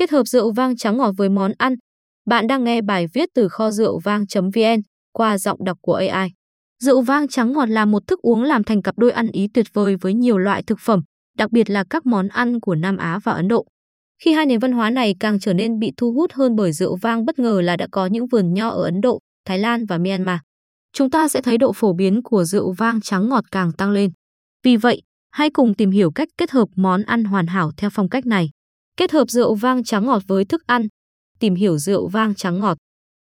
Kết hợp rượu vang trắng ngọt với món ăn. Bạn đang nghe bài viết từ kho rượu vang.vn qua giọng đọc của AI. Rượu vang trắng ngọt là một thức uống làm thành cặp đôi ăn ý tuyệt vời với nhiều loại thực phẩm, đặc biệt là các món ăn của Nam Á và Ấn Độ. Khi hai nền văn hóa này càng trở nên bị thu hút hơn bởi rượu vang bất ngờ là đã có những vườn nho ở Ấn Độ, Thái Lan và Myanmar. Chúng ta sẽ thấy độ phổ biến của rượu vang trắng ngọt càng tăng lên. Vì vậy, hãy cùng tìm hiểu cách kết hợp món ăn hoàn hảo theo phong cách này. Kết hợp rượu vang trắng ngọt với thức ăn. Tìm hiểu rượu vang trắng ngọt.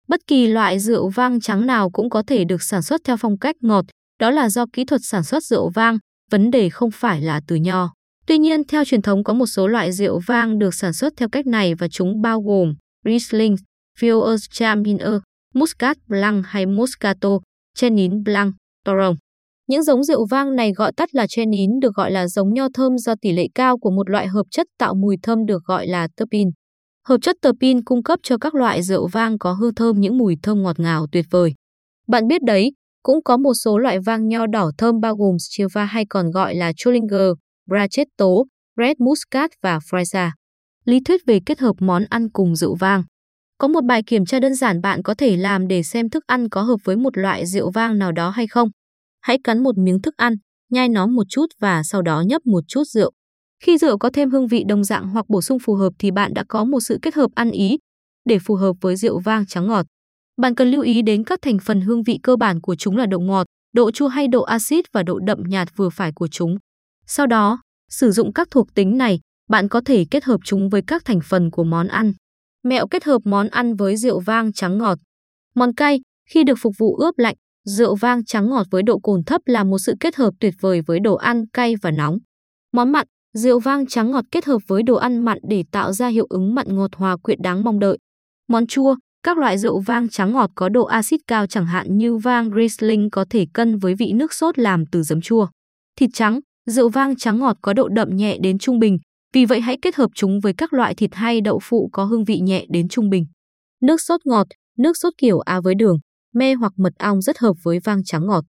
Bất kỳ loại rượu vang trắng nào cũng có thể được sản xuất theo phong cách ngọt, đó là do kỹ thuật sản xuất rượu vang, vấn đề không phải là từ nho. Tuy nhiên, theo truyền thống có một số loại rượu vang được sản xuất theo cách này và chúng bao gồm Riesling, Gewürztraminer, Muscat Blanc hay Moscato, Chenin Blanc, Toron. Những giống rượu vang này gọi tắt là chenin được gọi là giống nho thơm do tỷ lệ cao của một loại hợp chất tạo mùi thơm được gọi là terpin. Hợp chất terpin cung cấp cho các loại rượu vang có hương thơm những mùi thơm ngọt ngào tuyệt vời. Bạn biết đấy, cũng có một số loại vang nho đỏ thơm bao gồm Schiava hay còn gọi là Cholinger, Brachetto, Red Muscat và Freisa. Lý thuyết về kết hợp món ăn cùng rượu vang. Có một bài kiểm tra đơn giản bạn có thể làm để xem thức ăn có hợp với một loại rượu vang nào đó hay không. Hãy cắn một miếng thức ăn, nhai nó một chút và sau đó nhấp một chút rượu. Khi rượu có thêm hương vị đồng dạng hoặc bổ sung phù hợp thì bạn đã có một sự kết hợp ăn ý để phù hợp với rượu vang trắng ngọt. Bạn cần lưu ý đến các thành phần hương vị cơ bản của chúng là độ ngọt, độ chua hay độ axit và độ đậm nhạt vừa phải của chúng. Sau đó, sử dụng các thuộc tính này, bạn có thể kết hợp chúng với các thành phần của món ăn. Mẹo kết hợp món ăn với rượu vang trắng ngọt. Món cay, khi được phục vụ ướp lạnh, rượu vang trắng ngọt với độ cồn thấp là một sự kết hợp tuyệt vời với đồ ăn cay và nóng. Món mặn, rượu vang trắng ngọt kết hợp với đồ ăn mặn để tạo ra hiệu ứng mặn ngọt hòa quyện đáng mong đợi. Món chua, các loại rượu vang trắng ngọt có độ axit cao chẳng hạn như vang Riesling có thể cân với vị nước sốt làm từ giấm chua. Thịt trắng, rượu vang trắng ngọt có độ đậm nhẹ đến trung bình, vì vậy hãy kết hợp chúng với các loại thịt hay đậu phụ có hương vị nhẹ đến trung bình. Nước sốt ngọt, nước sốt kiểu Á với đường, me hoặc mật ong rất hợp với vang trắng ngọt.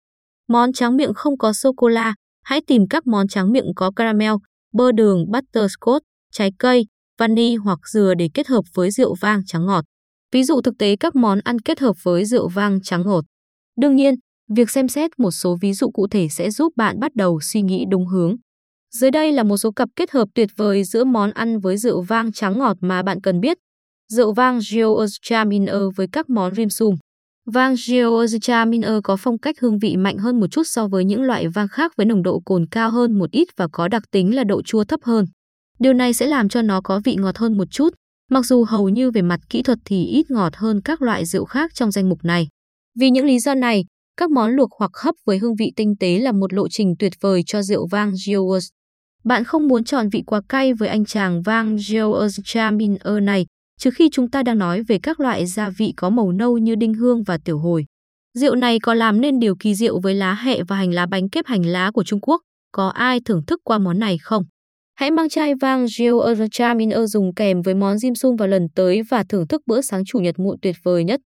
Món tráng miệng không có sô-cô-la, hãy tìm các món tráng miệng có caramel, bơ đường, butterscotch, trái cây, vani hoặc dừa để kết hợp với rượu vang trắng ngọt. Ví dụ thực tế các món ăn kết hợp với rượu vang trắng ngọt. Đương nhiên, việc xem xét một số ví dụ cụ thể sẽ giúp bạn bắt đầu suy nghĩ đúng hướng. Dưới đây là một số cặp kết hợp tuyệt vời giữa món ăn với rượu vang trắng ngọt mà bạn cần biết. Rượu vang Gewürztraminer với các món rim sum. Vang Gewürztraminer có phong cách hương vị mạnh hơn một chút so với những loại vang khác với nồng độ cồn cao hơn một ít và có đặc tính là độ chua thấp hơn. Điều này sẽ làm cho nó có vị ngọt hơn một chút, mặc dù hầu như về mặt kỹ thuật thì ít ngọt hơn các loại rượu khác trong danh mục này. Vì những lý do này, các món luộc hoặc hấp với hương vị tinh tế là một lộ trình tuyệt vời cho rượu vang Gewürz. Bạn không muốn chọn vị quá cay với anh chàng vang Gewürztraminer này, trừ khi chúng ta đang nói về các loại gia vị có màu nâu như đinh hương và tiểu hồi. Rượu này có làm nên điều kỳ diệu với lá hẹ và hành lá bánh kép hành lá của Trung Quốc. Có ai thưởng thức qua món này không? Hãy mang chai vang Gewürztraminer dùng kèm với món dim sum vào lần tới và thưởng thức bữa sáng chủ nhật muộn tuyệt vời nhất.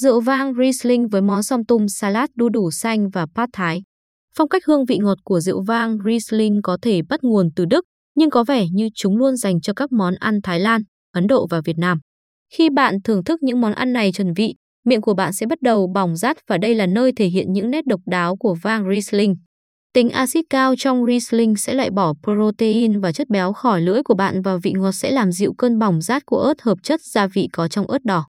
Rượu vang Riesling với món som tum salad đu đủ xanh và pad thái. Phong cách hương vị ngọt của rượu vang Riesling có thể bắt nguồn từ Đức, nhưng có vẻ như chúng luôn dành cho các món ăn Thái Lan, Ấn Độ và Việt Nam. Khi bạn thưởng thức những món ăn này chuẩn vị, miệng của bạn sẽ bắt đầu bỏng rát và đây là nơi thể hiện những nét độc đáo của vang Riesling. Tính axit cao trong Riesling sẽ loại bỏ protein và chất béo khỏi lưỡi của bạn và vị ngọt sẽ làm dịu cơn bỏng rát của ớt hợp chất gia vị có trong ớt đỏ.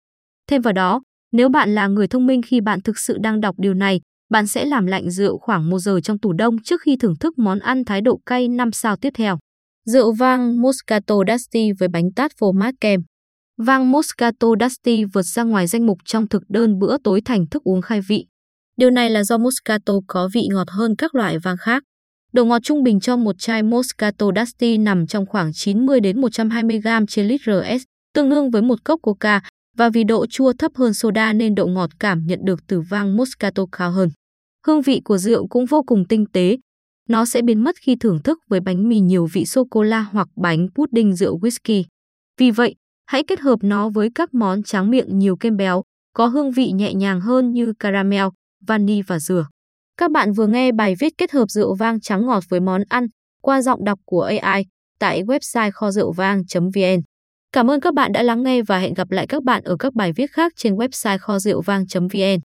Thêm vào đó, nếu bạn là người thông minh khi bạn thực sự đang đọc điều này, bạn sẽ làm lạnh rượu khoảng 1 giờ trong tủ đông trước khi thưởng thức món ăn thái độ cay 5 sao tiếp theo. Rượu vang Moscato Dusty với bánh tát phô mát kèm. Vang Moscato Dusty vượt ra ngoài danh mục trong thực đơn bữa tối thành thức uống khai vị. Điều này là do Moscato có vị ngọt hơn các loại vang khác. Độ ngọt trung bình cho một chai Moscato Dusty nằm trong khoảng 90 đến 120 g trên lít RS, tương đương với một cốc Coca, và vì độ chua thấp hơn soda nên độ ngọt cảm nhận được từ vang Moscato cao hơn. Hương vị của rượu cũng vô cùng tinh tế. Nó sẽ biến mất khi thưởng thức với bánh mì nhiều vị sô-cô-la hoặc bánh pudding rượu whisky. Vì vậy, hãy kết hợp nó với các món tráng miệng nhiều kem béo, có hương vị nhẹ nhàng hơn như caramel, vani và dừa. Các bạn vừa nghe bài viết kết hợp rượu vang trắng ngọt với món ăn qua giọng đọc của AI tại website kho rượu vang.vn. Cảm ơn các bạn đã lắng nghe và hẹn gặp lại các bạn ở các bài viết khác trên website kho rượu vang.vn.